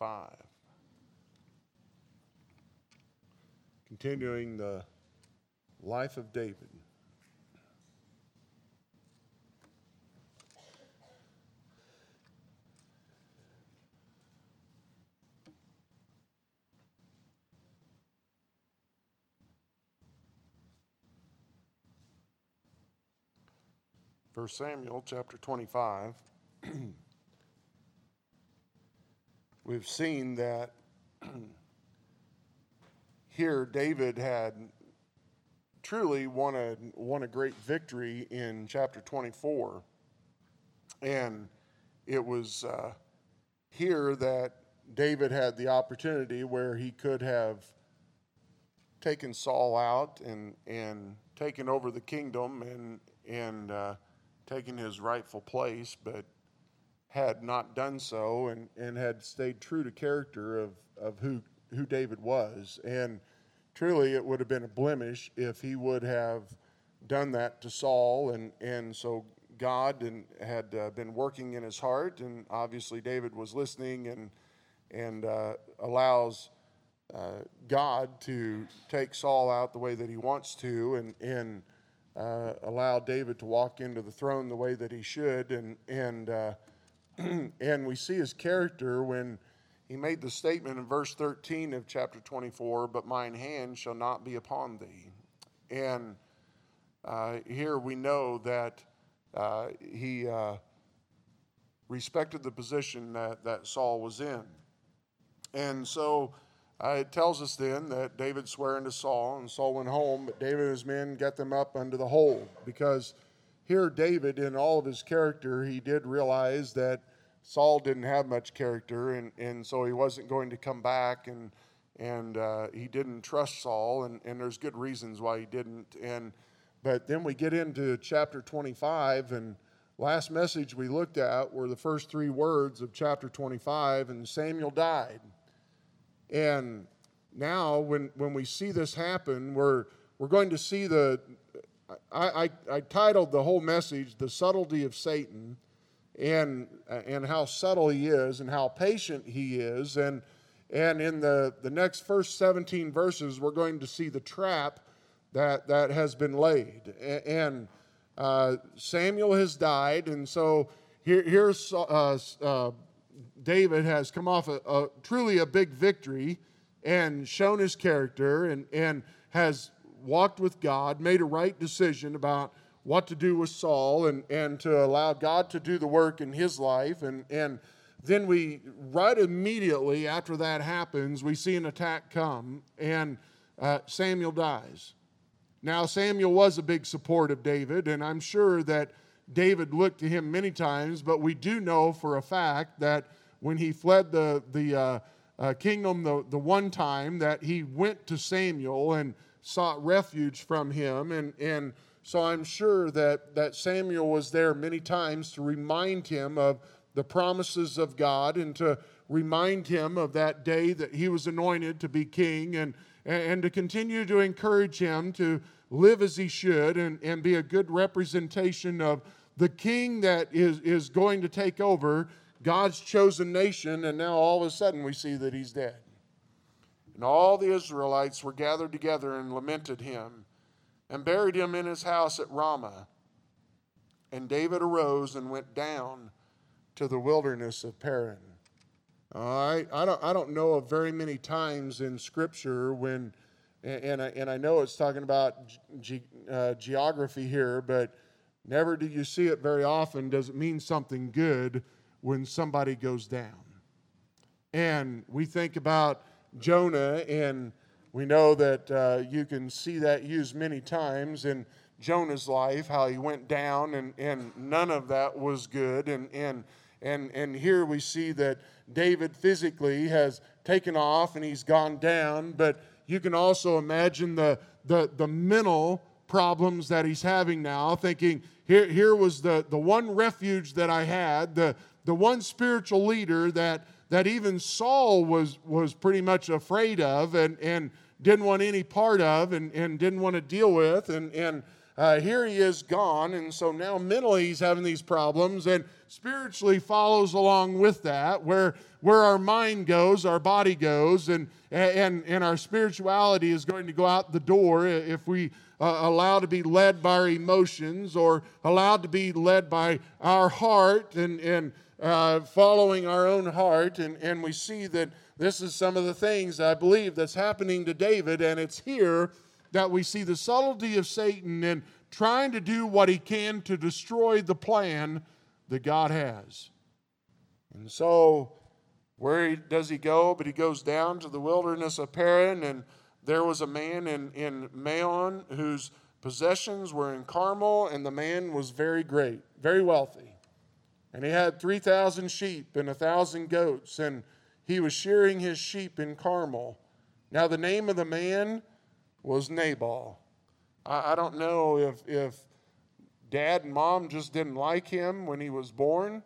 25. Continuing the life of David. First Samuel chapter 25. We've seen that here David had truly won a, won a great victory in chapter 24. And it was uh, here that David had the opportunity where he could have taken Saul out and, and taken over the kingdom and, and uh, taken his rightful place, but had not done so and, and had stayed true to character of, of who, who David was. And truly, it would have been a blemish if he would have done that to Saul. And, and so God and had uh, been working in his heart, and obviously David was listening and, and uh, allows uh, God to take Saul out the way that he wants to and, and uh, allow David to walk into the throne the way that he should. And, and, uh, and we see his character when he made the statement in verse 13 of chapter 24 But mine hand shall not be upon thee. And uh, here we know that uh, he uh, respected the position that, that Saul was in. And so uh, it tells us then that David swearing to Saul, and Saul went home, but David and his men got them up under the hold. Because here, David, in all of his character, he did realize that Saul didn't have much character, and, and so he wasn't going to come back, and, and uh, he didn't trust Saul, and, and there's good reasons why he didn't. And, but then we get into chapter 25, and last message we looked at were the first three words of chapter 25, and Samuel died. And now, when, when we see this happen, we're, we're going to see the. I, I, I titled the whole message, The Subtlety of Satan, and, and how subtle he is, and how patient he is. And, and in the, the next first 17 verses, we're going to see the trap that, that has been laid. And uh, Samuel has died, and so here, here's uh, uh, David has come off a, a, truly a big victory and shown his character and, and has walked with God, made a right decision about what to do with Saul and, and to allow God to do the work in his life. And, and then we, right immediately after that happens, we see an attack come and uh, Samuel dies. Now, Samuel was a big support of David, and I'm sure that David looked to him many times, but we do know for a fact that when he fled the, the uh, uh, kingdom the, the one time that he went to Samuel and sought refuge from him. And, and so I'm sure that, that Samuel was there many times to remind him of the promises of God and to remind him of that day that he was anointed to be king and, and to continue to encourage him to live as he should and, and be a good representation of the king that is, is going to take over God's chosen nation, and now all of a sudden we see that he's dead. And all the Israelites were gathered together and lamented him and buried him in his house at Ramah. And David arose and went down to the wilderness of Paran. I, I, don't, I don't know of very many times in Scripture when, and I, and I know it's talking about ge, uh, geography here, but never do you see it very often. Does it mean something good? when somebody goes down. And we think about Jonah, and we know that uh, you can see that used many times in Jonah's life, how he went down, and, and none of that was good. And, and, and, and here we see that David physically has taken off and he's gone down, but you can also imagine the, the, the mental problems that he's having now, thinking, here, here was the, the one refuge that I had, the, the one spiritual leader that, that even Saul was, was pretty much afraid of and, and didn't want any part of and, and didn't want to deal with. And, and uh, here he is gone. And so now mentally he's having these problems, and spiritually follows along with that, where, where our mind goes, our body goes, and, and, and our spirituality is going to go out the door if we uh, allow to be led by our emotions or allowed to be led by our heart and, and uh, following our own heart. And, and we see that this is some of the things I believe that's happening to David, and it's here that we see the subtlety of Satan in trying to do what he can to destroy the plan that God has. And so, where does he go? But he goes down to the wilderness of Paran, and there was a man in, in Maon whose possessions were in Carmel, and the man was very great, very wealthy. And he had 3,000 sheep and a 1,000 goats, and he was shearing his sheep in Carmel. Now, the name of the man was Nabal. I, I don't know if, if dad and mom just didn't like him when he was born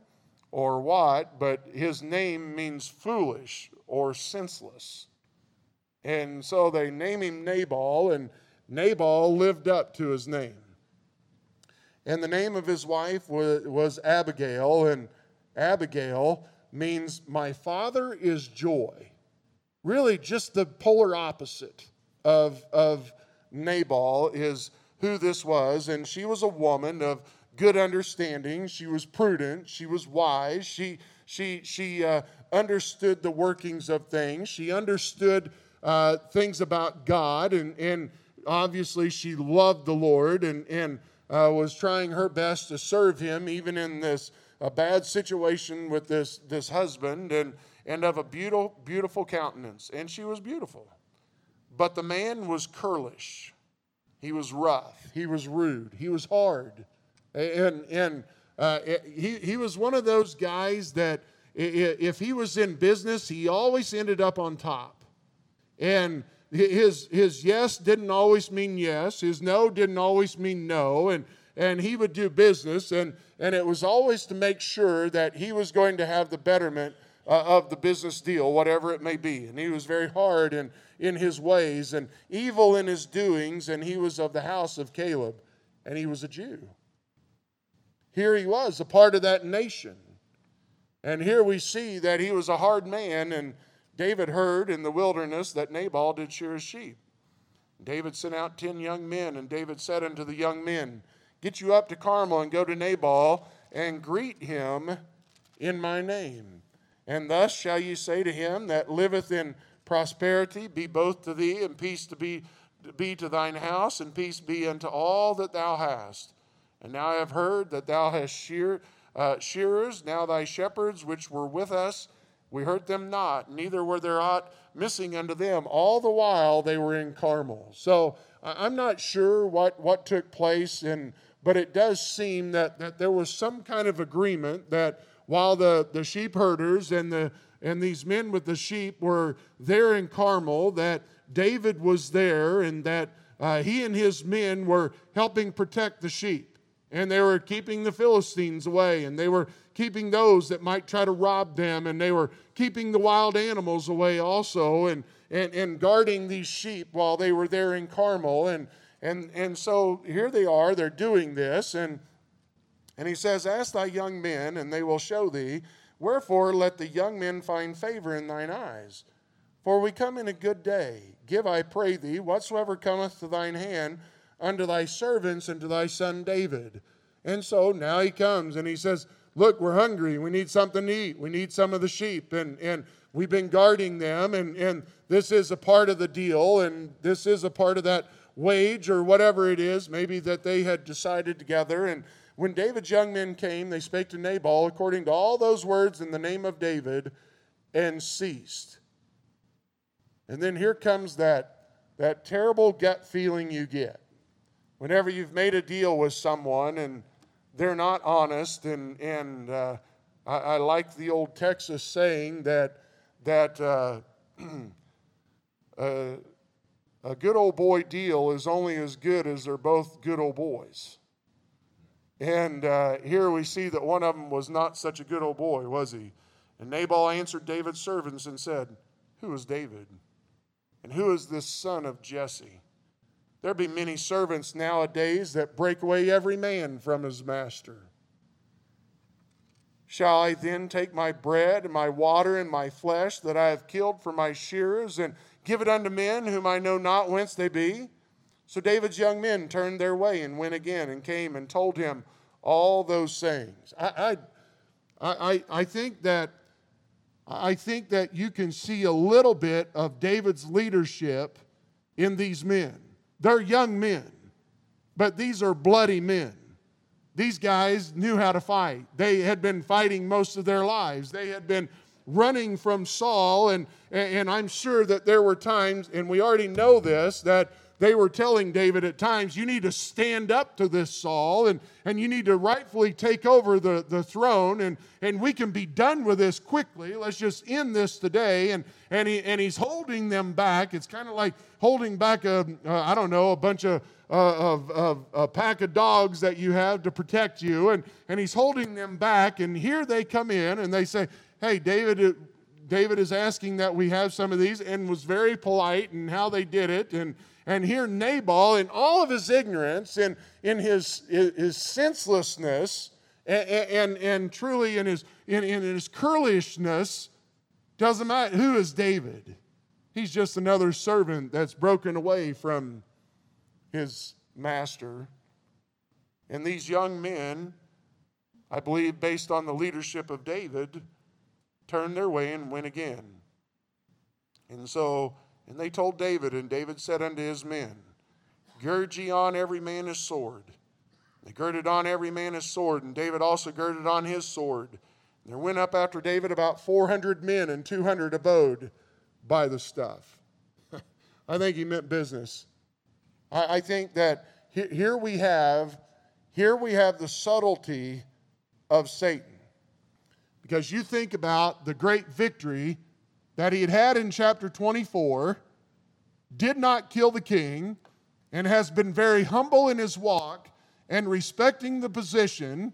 or what, but his name means foolish or senseless. And so they name him Nabal, and Nabal lived up to his name. And the name of his wife was, Abigail, and Abigail means my father is joy. Really, just the polar opposite of, of Nabal is who this was. And she was a woman of good understanding. She was prudent. She was wise. She, she, she uh, understood the workings of things. She understood uh, things about God. And, and obviously, she loved the Lord and, and uh, was trying her best to serve him, even in this a bad situation with this, this husband and, and of a beautiful, beautiful countenance. And she was beautiful. But the man was curlish. He was rough. He was rude. He was hard. And, and uh, he, he was one of those guys that if he was in business, he always ended up on top. And his, his yes didn't always mean yes, his no didn't always mean no. And, and he would do business, and, and it was always to make sure that he was going to have the betterment uh, of the business deal, whatever it may be. And he was very hard in, in his ways and evil in his doings, and he was of the house of Caleb, and he was a Jew. Here he was, a part of that nation. And here we see that he was a hard man, and David heard in the wilderness that Nabal did shear his sheep. David sent out ten young men, and David said unto the young men, Get you up to Carmel and go to Nabal and greet him in my name. And thus shall you say to him that liveth in prosperity, Be both to thee, and peace to be, be to thine house, and peace be unto all that thou hast. And now I have heard that thou hast shear, uh, shearers, now thy shepherds which were with us, we hurt them not, neither were there aught missing unto them, all the while they were in Carmel. So I'm not sure what, what took place in but it does seem that, that there was some kind of agreement that while the, the sheep herders and, the, and these men with the sheep were there in Carmel, that David was there and that uh, he and his men were helping protect the sheep. And they were keeping the Philistines away, and they were keeping those that might try to rob them, and they were keeping the wild animals away also, and, and, and guarding these sheep while they were there in Carmel. And, and, and so here they are, they're doing this, and, and he says, Ask thy young men, and they will show thee. Wherefore let the young men find favor in thine eyes. For we come in a good day. Give, I pray thee, whatsoever cometh to thine hand unto thy servants and to thy son David. And so now he comes and he says, Look, we're hungry. We need something to eat. We need some of the sheep. And, and we've been guarding them. And, and this is a part of the deal. And this is a part of that wage or whatever it is, maybe that they had decided together. And when David's young men came, they spake to Nabal according to all those words in the name of David and ceased. And then here comes that, that terrible gut feeling you get. Whenever you've made a deal with someone and they're not honest, and, and uh, I, I, like the old Texas saying that, that uh, uh, a good old boy deal is only as good as they're both good old boys. And uh, here we see that one of them was not such a good old boy, was he? And Nabal answered David's servants and said, Who is David? And who is this son of Jesse? There be many servants nowadays that break away every man from his master. Shall I then take my bread and my water and my flesh that I have killed for my shearers and give it unto men whom I know not whence they be? So David's young men turned their way and went again and came and told him all those sayings. I, I, I, I think that I think that you can see a little bit of David's leadership in these men. They're young men, but these are bloody men. These guys knew how to fight. They had been fighting most of their lives. They had been running from Saul, and, and I'm sure that there were times, and we already know this, that they were telling David at times, you need to stand up to this Saul and, and you need to rightfully take over the, the throne and, and we can be done with this quickly. Let's just end this today. And, and, he, and he's holding them back. It's kind of like holding back a uh, I don't know, a bunch of, uh, of, of a pack of dogs that you have to protect you. And, and he's holding them back. And here they come in and they say, hey, David, David is asking that we have some of these and was very polite in how they did it. And, and here Nabal, in all of his ignorance and in his, his senselessness and, and, and truly in his, in, in his curlishness, doesn't matter who is David. He's just another servant that's broken away from his master. And these young men, I believe, based on the leadership of David, turned their way and went again. And so and they told David, and David said unto his men, Gird ye on every man his sword. They girded on every man his sword, and David also girded on his sword. And there went up after David about 400 men, and 200 abode by the stuff. I think he meant business. I, I think that here we have here we have the subtlety of Satan. Because you think about the great victory that he had had in chapter 24, did not kill the king, and has been very humble in his walk and respecting the position.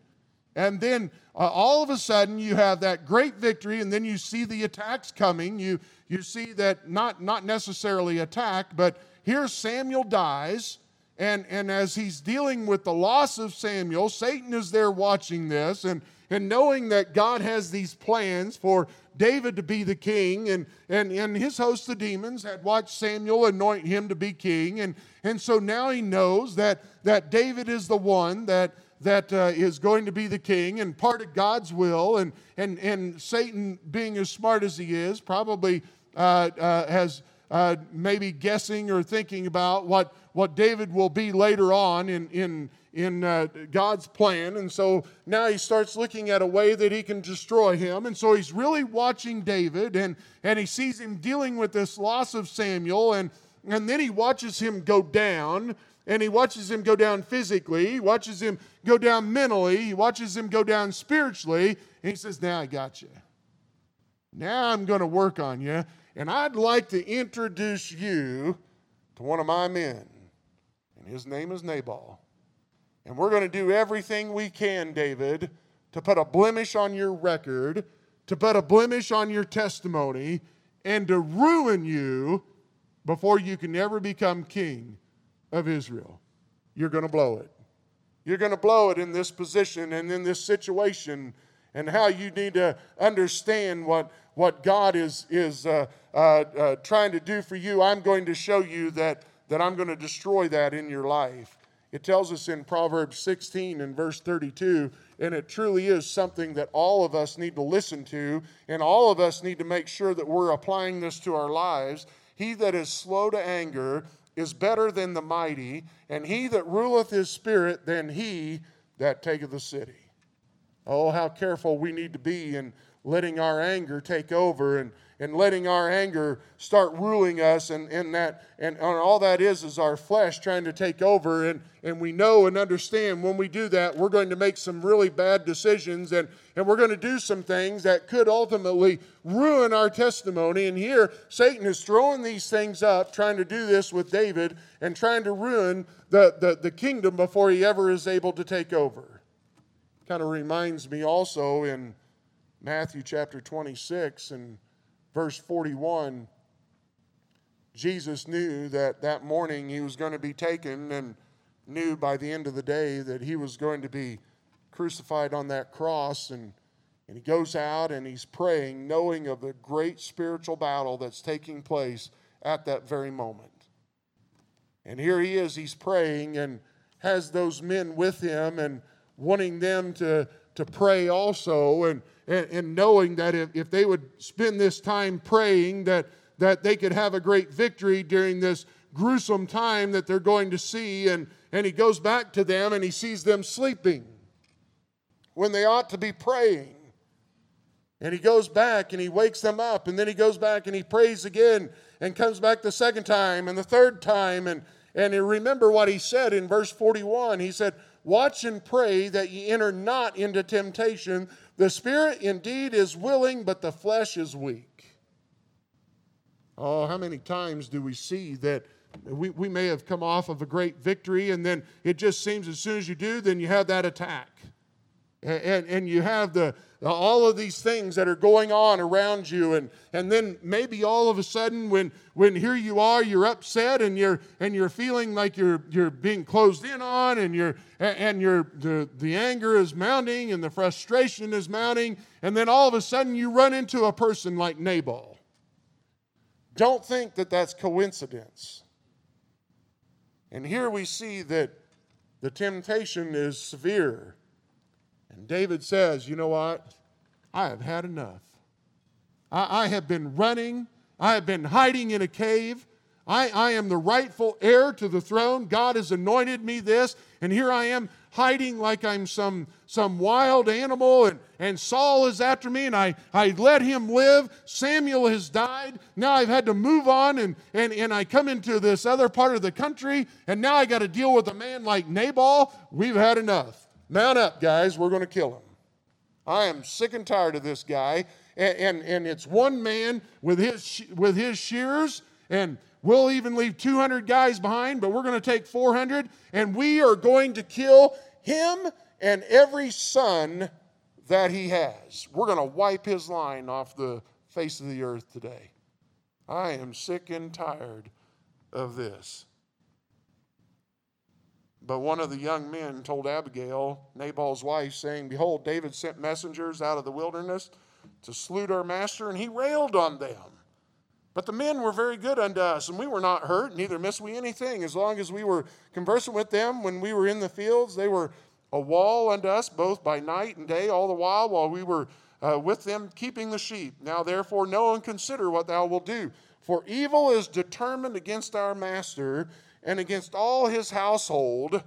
And then uh, all of a sudden you have that great victory, and then you see the attacks coming. You, you see that not, not necessarily attack, but here Samuel dies. And, and as he's dealing with the loss of Samuel, Satan is there watching this and, and knowing that God has these plans for David to be the king, and, and, and his host of demons had watched Samuel anoint him to be king. And, and so now he knows that, that David is the one that, that uh, is going to be the king and part of God's will. And, and, and Satan, being as smart as he is, probably uh, uh, has uh, maybe guessing or thinking about what, what David will be later on in, in, in uh, God's plan. And so now he starts looking at a way that he can destroy him. And so he's really watching David and, and he sees him dealing with this loss of Samuel. And, and then he watches him go down. And he watches him go down physically. He watches him go down mentally. He watches him go down spiritually. And he says, Now I got you. Now I'm going to work on you. And I'd like to introduce you to one of my men. And his name is Nabal. And we're going to do everything we can, David, to put a blemish on your record, to put a blemish on your testimony, and to ruin you before you can ever become king of Israel. You're going to blow it. You're going to blow it in this position and in this situation, and how you need to understand what, what God is, is uh, uh, uh, trying to do for you. I'm going to show you that, that I'm going to destroy that in your life. It tells us in Proverbs 16 and verse 32, and it truly is something that all of us need to listen to, and all of us need to make sure that we're applying this to our lives. He that is slow to anger is better than the mighty, and he that ruleth his spirit than he that taketh the city. Oh, how careful we need to be in letting our anger take over and and letting our anger start ruling us and, and that and, and all that is is our flesh trying to take over and, and we know and understand when we do that we're going to make some really bad decisions and, and we're going to do some things that could ultimately ruin our testimony. And here satan is throwing these things up trying to do this with david and trying to ruin the, the, the kingdom before he ever is able to take over kind of reminds me also in matthew chapter 26 and verse 41, Jesus knew that that morning he was going to be taken and knew by the end of the day that he was going to be crucified on that cross. And, and he goes out and he's praying, knowing of the great spiritual battle that's taking place at that very moment. And here he is, he's praying and has those men with him and wanting them to, to pray also and, and, and knowing that if, if they would spend this time praying that, that they could have a great victory during this gruesome time that they're going to see and, and he goes back to them and he sees them sleeping when they ought to be praying. And he goes back and he wakes them up, and then he goes back and he prays again and comes back the second time and the third time. And, and remember what he said in verse 41. He said, Watch and pray that ye enter not into temptation. The spirit indeed is willing, but the flesh is weak. Oh, how many times do we see that we, we may have come off of a great victory, and then it just seems as soon as you do, then you have that attack. And, and, you have the, all of these things that are going on around you. And, and then maybe all of a sudden when, when here you are you're upset and you're, and you're feeling like you're, you're being closed in on and, you're, and you're, the, the anger is mounting and the frustration is mounting. And then all of a sudden you run into a person like nabal. Don't think that that's coincidence. And here we see that the temptation is severe. And David says, You know what? I have had enough. I, I have been running, I have been hiding in a cave. I, I am the rightful heir to the throne. God has anointed me this, and here I am hiding like I'm some, some wild animal, and, and Saul is after me, and I, I let him live. Samuel has died. Now I've had to move on, and, and, and I come into this other part of the country, and now I got to deal with a man like Nabal. We've had enough. Mount up, guys. We're going to kill him. I am sick and tired of this guy. And, and, and it's one man with his, with his shears, and We'll even leave 200 guys behind, but we're going to take 400 and we are going to kill him and every son that he has. We're going to wipe his line off the face of the earth today. I am sick and tired of this. But one of the young men told Abigail, Nabal's wife, saying, Behold, David sent messengers out of the wilderness to salute our master, and he railed on them. But the men were very good unto us, and we were not hurt, neither missed we anything. As long as we were conversing with them when we were in the fields, they were a wall unto us, both by night and day, all the while while we were uh, with them keeping the sheep. Now therefore know and consider what thou wilt do. For evil is determined against our master and against all his household.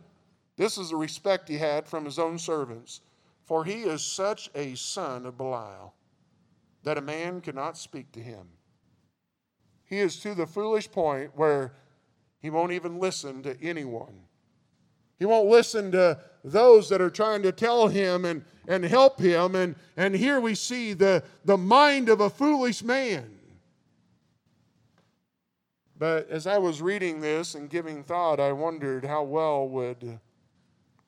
This is the respect he had from his own servants. For he is such a son of Belial that a man cannot speak to him. He is to the foolish point where he won't even listen to anyone. He won't listen to those that are trying to tell him and, and help him. And, and here we see the, the mind of a foolish man. But as I was reading this and giving thought, I wondered how well would,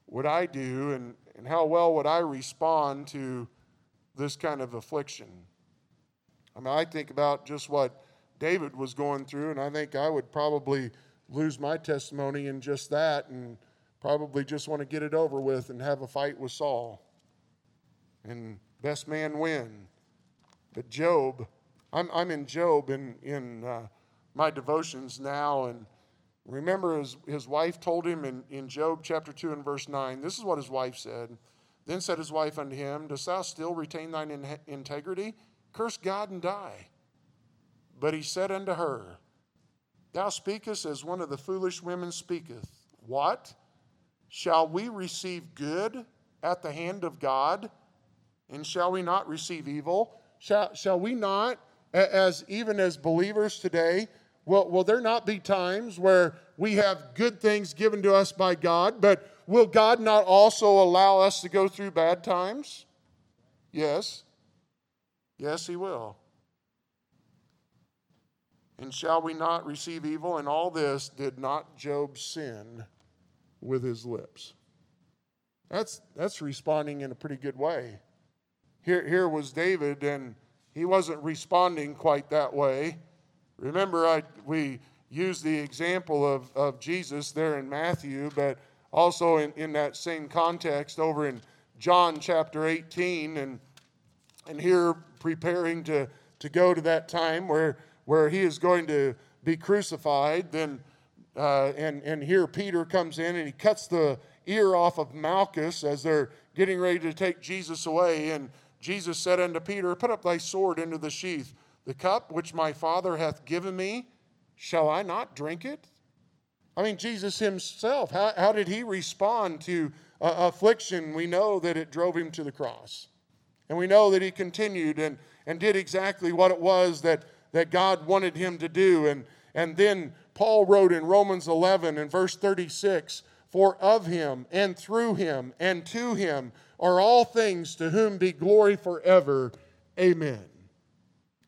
would I do and, and how well would I respond to this kind of affliction. I mean, I think about just what David was going through, and I think I would probably lose my testimony in just that and probably just want to get it over with and have a fight with Saul. And best man win. But Job, I'm, I'm in Job in, in uh, my devotions now, and remember his, his wife told him in, in Job chapter 2 and verse 9, this is what his wife said. Then said his wife unto him, Dost thou still retain thine in- integrity? Curse God and die. But he said unto her, Thou speakest as one of the foolish women speaketh. What? Shall we receive good at the hand of God? And shall we not receive evil? Shall, shall we not, as even as believers today, will, will there not be times where we have good things given to us by God, but will God not also allow us to go through bad times? Yes. Yes, He will. And shall we not receive evil? And all this did not Job sin with his lips. That's, that's responding in a pretty good way. Here, here was David, and he wasn't responding quite that way. Remember, I, we, use the example of, of Jesus there in Matthew, but also in, in that same context over in John chapter 18, and, and here preparing to, to go to that time where, where he is going to be crucified. Then, uh, and, and here Peter comes in and he cuts the ear off of Malchus as they're getting ready to take Jesus away. And Jesus said unto Peter, Put up thy sword into the sheath. The cup which my Father hath given me, shall I not drink it? I mean, Jesus himself, how, how did he respond to uh, affliction? We know that it drove him to the cross. And we know that he continued and, and did exactly what it was that, that God wanted him to do. And, and then Paul wrote in Romans 11 and verse 36 For of him and through him and to him are all things to whom be glory forever. Amen.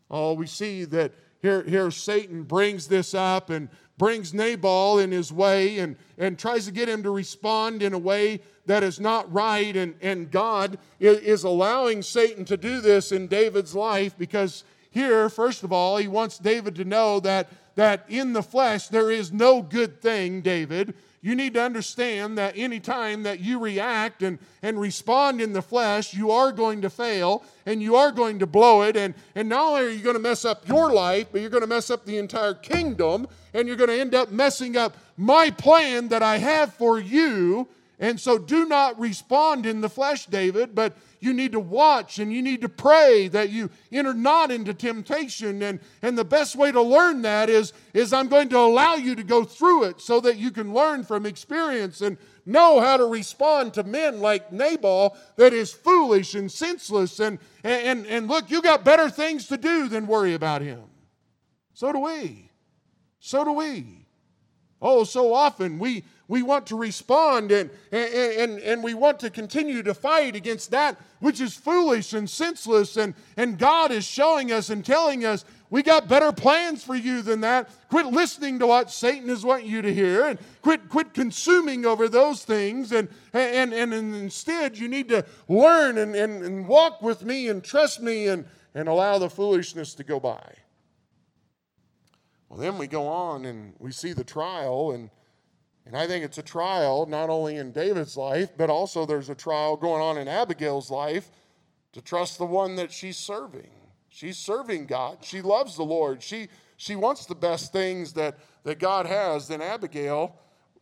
Oh, we see that here, here Satan brings this up and brings Nabal in his way and, and tries to get him to respond in a way that is not right. And, and God is allowing Satan to do this in David's life because here, first of all, he wants David to know that, that in the flesh there is no good thing, David you need to understand that any time that you react and, and respond in the flesh, you are going to fail and you are going to blow it. And, and not only are you going to mess up your life, but you're going to mess up the entire kingdom and you're going to end up messing up my plan that I have for you. And so do not respond in the flesh, David, but you need to watch and you need to pray that you enter not into temptation. And, and the best way to learn that is, is I'm going to allow you to go through it so that you can learn from experience and know how to respond to men like Nabal that is foolish and senseless. And, and, and look, you got better things to do than worry about him. So do we. So do we. Oh, so often we, we want to respond and, and, and, we want to continue to fight against that which is foolish and senseless. And, and God is showing us and telling us, we got better plans for you than that. Quit listening to what Satan is wanting you to hear and quit, quit consuming over those things. And, and, and, and instead, you need to learn and, and, and walk with me and trust me and, and allow the foolishness to go by. Well, then we go on and we see the trial, and and I think it's a trial not only in David's life, but also there's a trial going on in Abigail's life to trust the one that she's serving. She's serving God. She loves the Lord. She, she wants the best things that, that God has. Then Abigail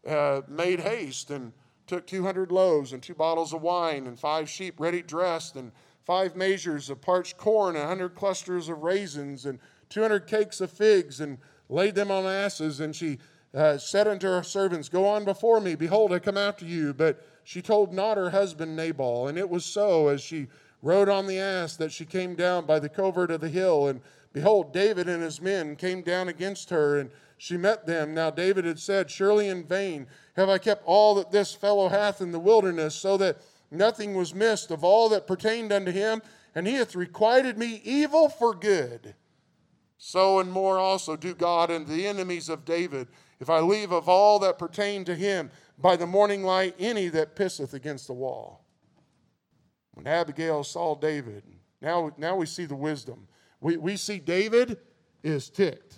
uh, made haste and took 200 loaves and two bottles of wine and five sheep ready dressed and five measures of parched corn and a 100 clusters of raisins and 200 cakes of figs and laid them on asses. And she uh, said unto her servants, Go on before me, behold, I come after you. But she told not her husband Nabal. And it was so, as she rode on the ass, that she came down by the covert of the hill. And behold, David and his men came down against her, and she met them. Now David had said, Surely in vain have I kept all that this fellow hath in the wilderness, so that nothing was missed of all that pertained unto him, and he hath requited me evil for good. So and more also do God and the enemies of David if I leave of all that pertain to him by the morning light any that pisseth against the wall. When Abigail saw David, now, now we see the wisdom. We, we see David is ticked.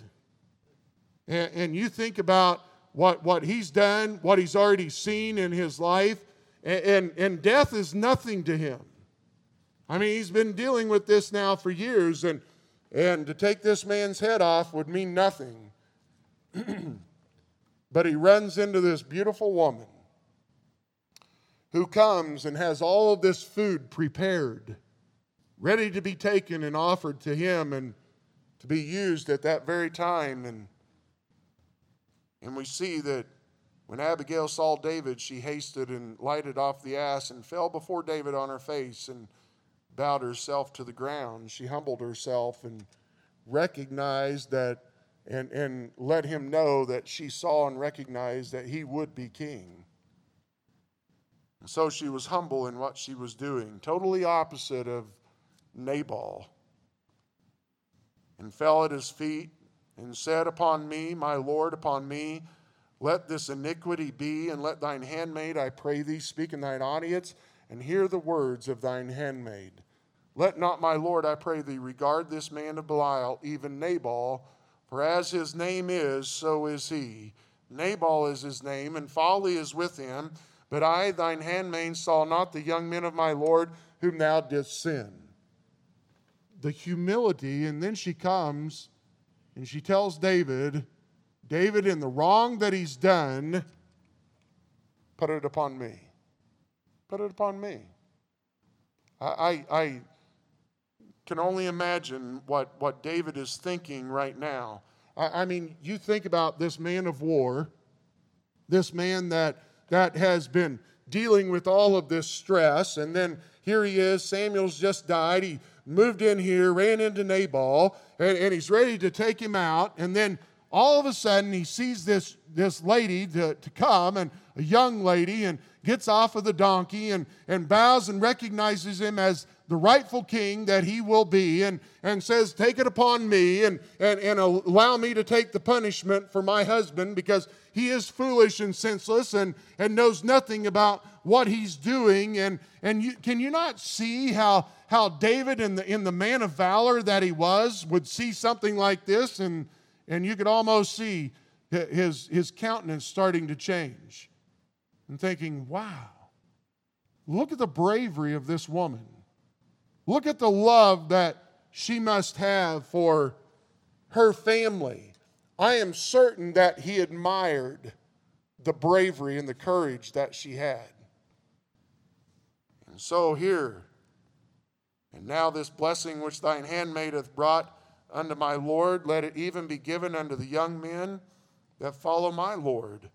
And, and you think about what, what he's done, what he's already seen in his life, and, and, and death is nothing to him. I mean, he's been dealing with this now for years, and, and to take this man's head off would mean nothing. But he runs into this beautiful woman who comes and has all of this food prepared, ready to be taken and offered to him and to be used at that very time. And, and we see that when Abigail saw David, she hasted and lighted off the ass and fell before David on her face and bowed herself to the ground. She humbled herself and recognized that and, and let him know that she saw and recognized that he would be king. And so she was humble in what she was doing, totally opposite of Nabal, and fell at his feet and said, Upon me, my Lord, upon me, let this iniquity be, and let thine handmaid, I pray thee, speak in thine audience, and hear the words of thine handmaid. Let not my Lord, I pray thee, regard this man of Belial, even Nabal, For as his name is, so is he. Nabal is his name, and folly is with him. But I, thine handmaid, saw not the young men of my Lord whom thou didst send. The humility, and then she comes and she tells David, David, in the wrong that he's done, put it upon me. Put it upon me. I, I, I can only imagine what, what David is thinking right now. I, I mean, you think about this man of war, this man that that has been dealing with all of this stress. And then here he is. Samuel's just died. He moved in here, ran into Nabal, and, and he's ready to take him out. And then all of a sudden, he sees this, this lady to, to come, and a young lady, and gets off of the donkey and, and bows and recognizes him as the rightful king that he will be and, and says, Take it upon me and, and, and allow me to take the punishment for my husband because he is foolish and senseless and, and knows nothing about what he's doing. And, and you, can you not see how, how David, in the, in the man of valor that he was, would see something like this? And, and you could almost see his, his countenance starting to change and thinking, wow, look at the bravery of this woman. Look at the love that she must have for her family. I am certain that he admired the bravery and the courage that she had. And so here, and now this blessing which thine handmaid hath brought unto my Lord, let it even be given unto the young men that follow my Lord.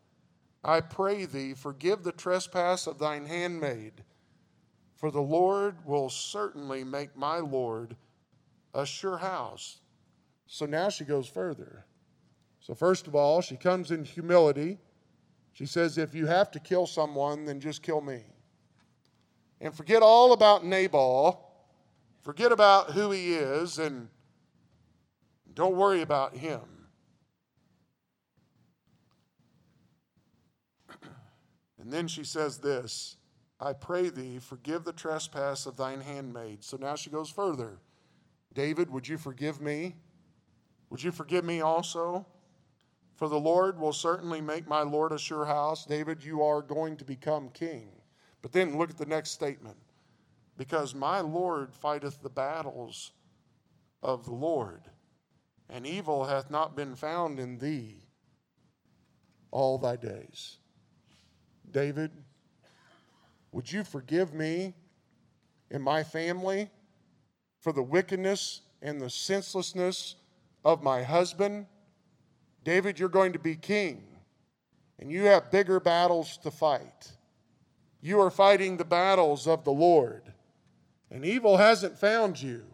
I pray thee, forgive the trespass of thine handmaid for the Lord will certainly make my Lord a sure house. So now she goes further. So, first of all, she comes in humility. She says, If you have to kill someone, then just kill me. And forget all about Nabal. Forget about who he is, and don't worry about him. And then she says this I pray thee, forgive the trespass of thine handmaid. So now she goes further. David, would you forgive me? Would you forgive me also? For the Lord will certainly make my Lord a sure house. David, you are going to become king. But then look at the next statement. Because my Lord fighteth the battles of the Lord, and evil hath not been found in thee all thy days. David, would you forgive me and my family for the wickedness and the senselessness of my husband? David, you're going to be king, and you have bigger battles to fight. You are fighting the battles of the Lord, and evil hasn't found you.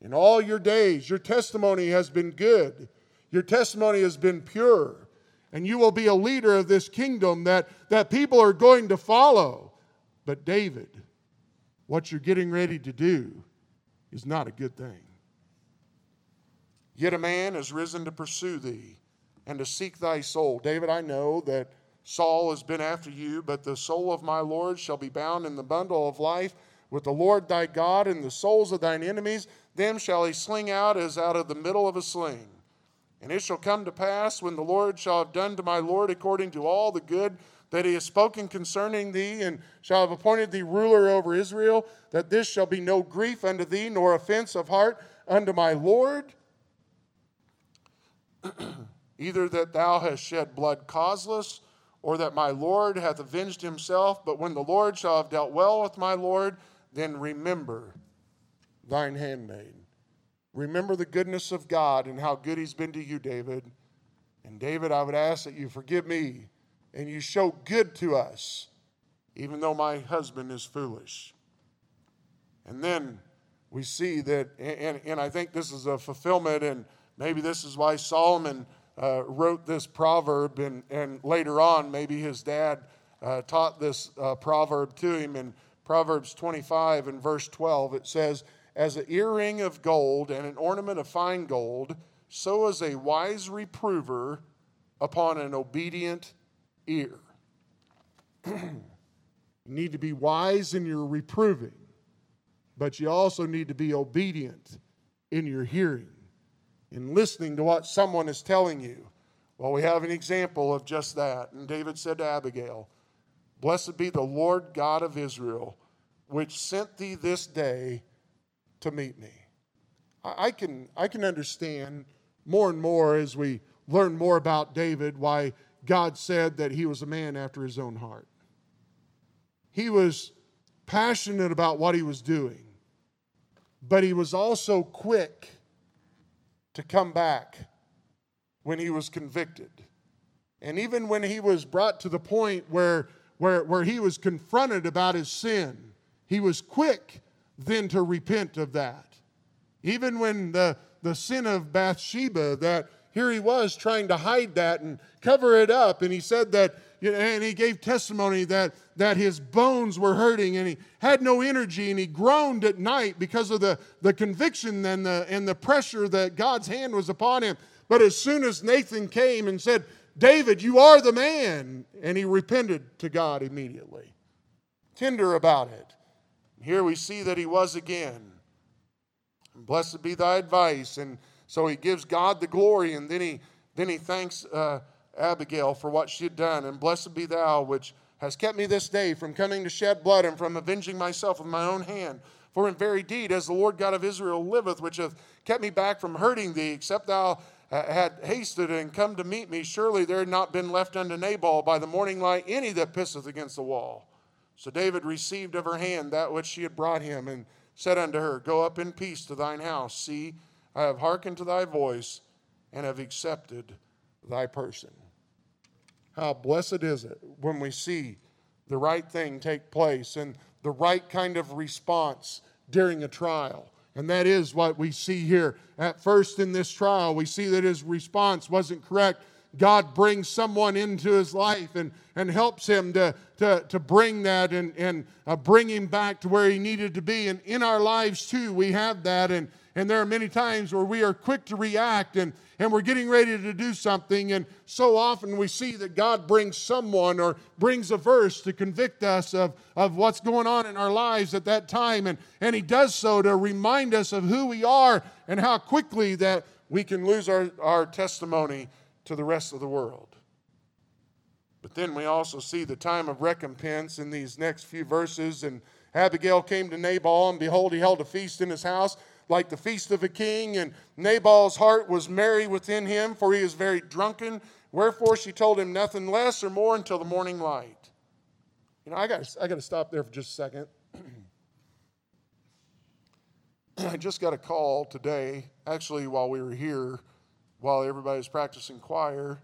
In all your days, your testimony has been good, your testimony has been pure, and you will be a leader of this kingdom that, that people are going to follow. But David, what you're getting ready to do is not a good thing. Yet a man has risen to pursue thee and to seek thy soul. David, I know that Saul has been after you, but the soul of my Lord shall be bound in the bundle of life with the Lord thy God, and the souls of thine enemies, them shall he sling out as out of the middle of a sling. And it shall come to pass when the Lord shall have done to my Lord according to all the good that he has spoken concerning thee, and shall have appointed thee ruler over Israel, that this shall be no grief unto thee, nor offense of heart unto my Lord. Either that thou hast shed blood causeless, or that my Lord hath avenged himself. But when the Lord shall have dealt well with my Lord, then remember thine handmaid. Remember the goodness of God and how good he's been to you, David. And David, I would ask that you forgive me and you show good to us, even though my husband is foolish. And then we see that, and, and I think this is a fulfillment, and maybe this is why Solomon uh, wrote this proverb, and, and later on, maybe his dad uh, taught this uh, proverb to him. In Proverbs 25 and verse 12, it says, As an earring of gold and an ornament of fine gold, so is a wise reprover upon an obedient ear. you need to be wise in your reproving, but you also need to be obedient in your hearing. in listening to what someone is telling you. Well, we have an example of just that. And David said to Abigail, Blessed be the Lord God of Israel, which sent thee this day to meet me. I can, I can understand more and more as we learn more about David why God said that he was a man after his own heart. He was passionate about what he was doing, but he was also quick to come back when he was convicted. And even when he was brought to the point where, where, where he was confronted about his sin, he was quick then to repent of that. Even when the, the sin of Bathsheba, that here he was trying to hide that and cover it up, and he said that you know, and he gave testimony that, that his bones were hurting and he had no energy and he groaned at night because of the, the conviction and the, and the pressure that God's hand was upon him. But as soon as Nathan came and said, David, you are the man, and he repented to God immediately. Tender about it. Here we see that he was again. Blessed be thy advice. And so he gives God the glory, and then he, then he thanks. Uh, Abigail for what she had done, and blessed be thou, which has kept me this day from coming to shed blood and from avenging myself with my own hand. For in very deed, as the Lord God of Israel liveth, which hath kept me back from hurting thee, except thou had hasted and come to meet me, surely there had not been left unto Nabal by the morning light any that pisseth against the wall. So David received of her hand that which she had brought him, and said unto her, Go up in peace to thine house. See, I have hearkened to thy voice, and have accepted thy person. How blessed is it when we see the right thing take place and the right kind of response during a trial. And that is what we see here. At first, in this trial, we see that his response wasn't correct. God brings someone into his life and, and helps him to, to, to bring that and, and uh, bring him back to where he needed to be. And in our lives, too, we have that. And, and there are many times where we are quick to react and, and we're getting ready to do something. And so often we see that God brings someone or brings a verse to convict us of, of what's going on in our lives at that time. And, and He does so to remind us of who we are and how quickly that we can lose our, our testimony to the rest of the world. But then we also see the time of recompense in these next few verses. And Abigail came to Nabal, and behold, he held a feast in his house like the feast of a king, and Nabal's heart was merry within him, for he is very drunken. Wherefore she told him nothing less or more until the morning light. You know, I got I got to stop there for just a second. I just got a call today, actually, while we were here, while everybody was practicing choir,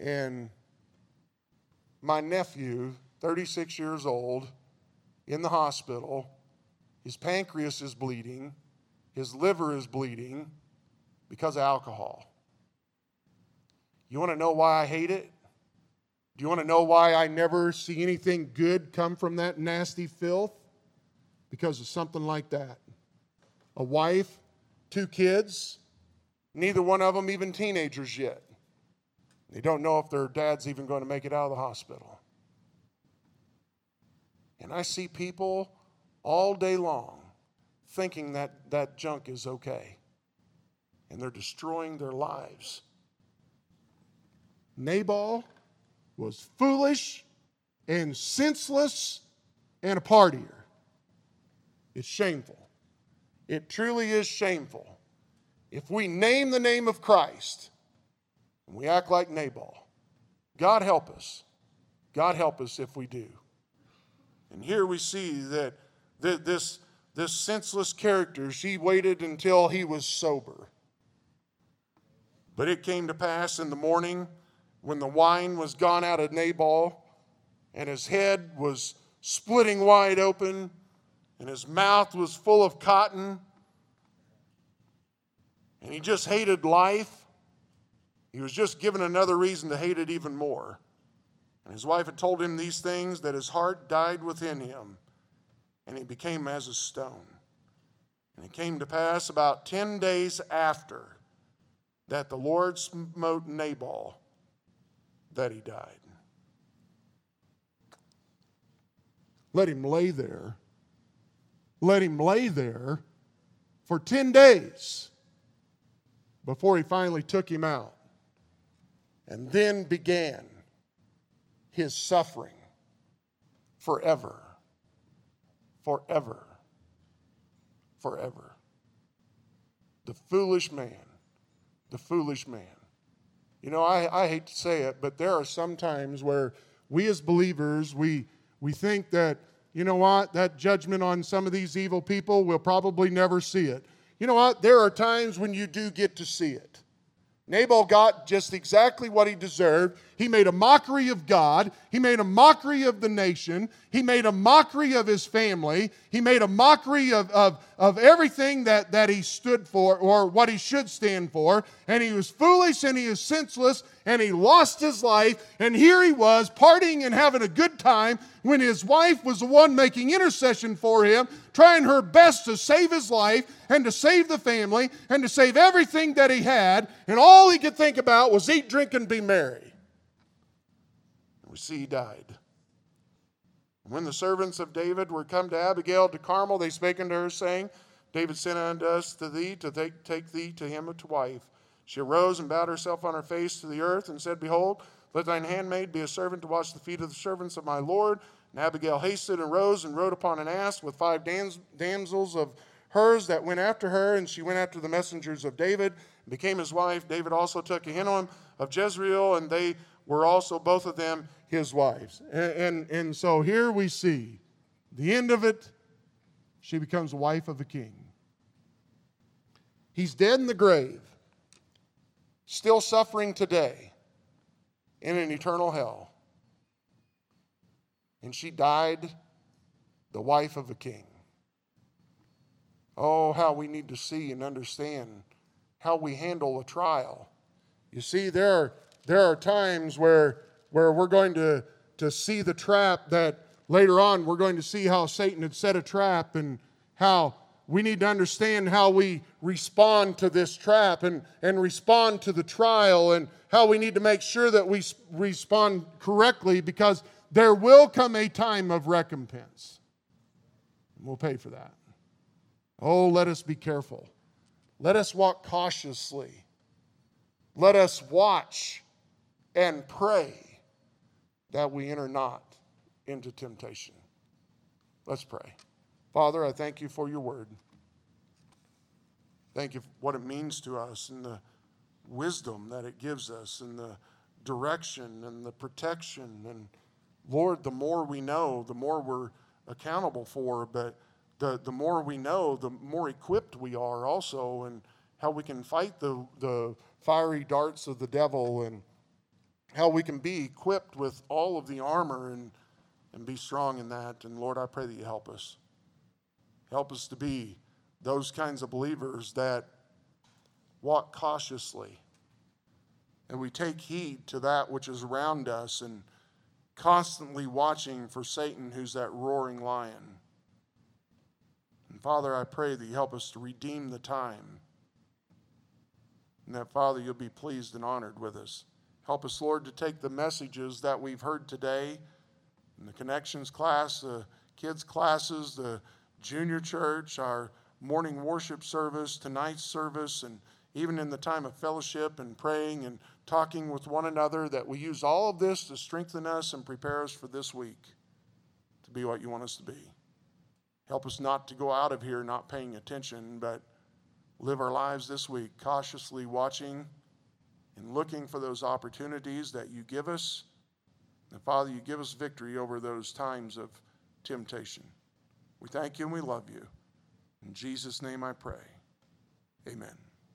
and my nephew, 36 years old, in the hospital. His pancreas is bleeding. His liver is bleeding because of alcohol. You want to know why I hate it? Do you want to know why I never see anything good come from that nasty filth? Because of something like that. A wife, two kids, neither one of them even teenagers yet. They don't know if their dad's even going to make it out of the hospital. And I see people all day long thinking that that junk is okay. And they're destroying their lives. Nabal was foolish and senseless and a partier. It's shameful. It truly is shameful. If we name the name of Christ and we act like Nabal, God help us. God help us if we do. And here we see that this this senseless character, she waited until he was sober. But it came to pass in the morning when the wine was gone out of Nabal and his head was splitting wide open and his mouth was full of cotton and he just hated life. He was just given another reason to hate it even more. And his wife had told him these things that his heart died within him and he became as a stone. And it came to pass about 10 days after that the Lord smote Nabal that he died. Let him lay there. Let him lay there for 10 days. Before he finally took him out. And then began his suffering forever, forever, forever. The foolish man, the foolish man. You know, I, I hate to say it, but there are some times where we as believers, we, we think that, you know what, that judgment on some of these evil people, we'll probably never see it. You know what, there are times when you do get to see it. Nabal got just exactly what he deserved. He made a mockery of God. He made a mockery of the nation. He made a mockery of his family. He made a mockery of, of, of everything that, that he stood for or what he should stand for. And he was foolish and he was senseless and he lost his life. And here he was partying and having a good time when his wife was the one making intercession for him, trying her best to save his life and to save the family and to save everything that he had. And all he could think about was eat, drink, and be merry. We see he died. When the servants of David were come to Abigail to Carmel, they spake unto her, saying, David sent unto us to thee to take, take thee to him to wife. She arose and bowed herself on her face to the earth and said, Behold, let thine handmaid be a servant to wash the feet of the servants of my Lord. And Abigail hasted and rose and rode upon an ass with five damsels of hers that went after her, and she went after the messengers of David, and became his wife. David also took Ahinoam of Jezreel, and they were also both of them his wives. And, and, and so here we see the end of it. She becomes the wife of a king. He's dead in the grave, still suffering today in an eternal hell. And she died the wife of a king. Oh, how we need to see and understand how we handle a trial. You see, there are, there are times where, where we're going to, to see the trap that later on we're going to see how Satan had set a trap and how we need to understand how we respond to this trap and, and respond to the trial and how we need to make sure that we respond correctly because there will come a time of recompense. We'll pay for that. Oh, let us be careful. Let us walk cautiously. Let us watch and pray that we enter not into temptation. Let's pray. Father, I thank you for your word. Thank you for what it means to us and the wisdom that it gives us and the direction and the protection. And Lord, the more we know, the more we're accountable for, but the, the more we know, the more equipped we are also, and how we can fight the, the fiery darts of the devil, and how we can be equipped with all of the armor and, and be strong in that. And Lord, I pray that you help us. Help us to be those kinds of believers that walk cautiously and we take heed to that which is around us and constantly watching for Satan, who's that roaring lion. And Father, I pray that you help us to redeem the time. And that, Father, you'll be pleased and honored with us. Help us, Lord, to take the messages that we've heard today in the connections class, the kids' classes, the junior church, our morning worship service, tonight's service, and even in the time of fellowship and praying and talking with one another, that we use all of this to strengthen us and prepare us for this week to be what you want us to be. Help us not to go out of here not paying attention, but live our lives this week cautiously watching and looking for those opportunities that you give us. And Father, you give us victory over those times of temptation. We thank you and we love you. In Jesus' name I pray. Amen.